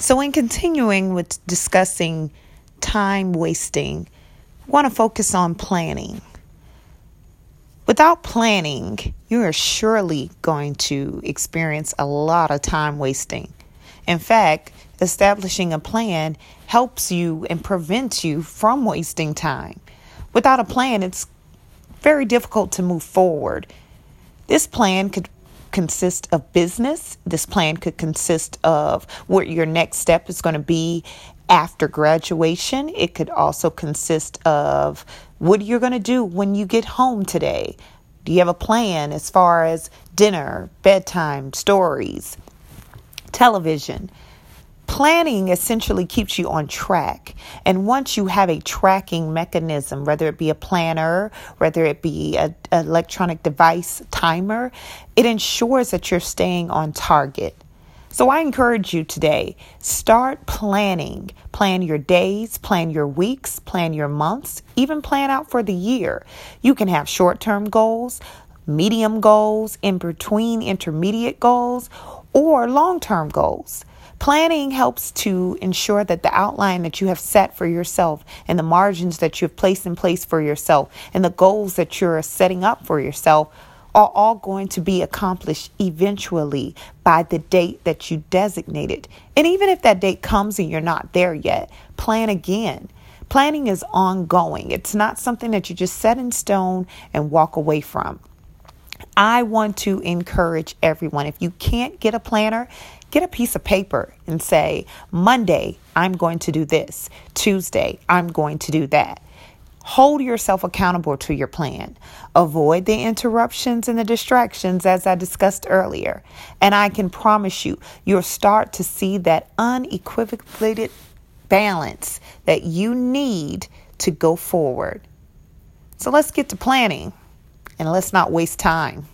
So, in continuing with discussing time wasting, I want to focus on planning. Without planning, you are surely going to experience a lot of time wasting. In fact, establishing a plan helps you and prevents you from wasting time. Without a plan, it's very difficult to move forward. This plan could consist of business. This plan could consist of what your next step is going to be after graduation. It could also consist of what you're going to do when you get home today. Do you have a plan as far as dinner, bedtime, stories, television? Planning essentially keeps you on track. And once you have a tracking mechanism, whether it be a planner, whether it be an electronic device timer, it ensures that you're staying on target. So I encourage you today start planning. Plan your days, plan your weeks, plan your months, even plan out for the year. You can have short term goals, medium goals, in between intermediate goals, or long term goals. Planning helps to ensure that the outline that you have set for yourself and the margins that you've placed in place for yourself and the goals that you're setting up for yourself are all going to be accomplished eventually by the date that you designated. And even if that date comes and you're not there yet, plan again. Planning is ongoing. It's not something that you just set in stone and walk away from. I want to encourage everyone if you can't get a planner, get a piece of paper and say, Monday, I'm going to do this. Tuesday, I'm going to do that. Hold yourself accountable to your plan. Avoid the interruptions and the distractions, as I discussed earlier. And I can promise you, you'll start to see that unequivocated balance that you need to go forward. So let's get to planning and let's not waste time.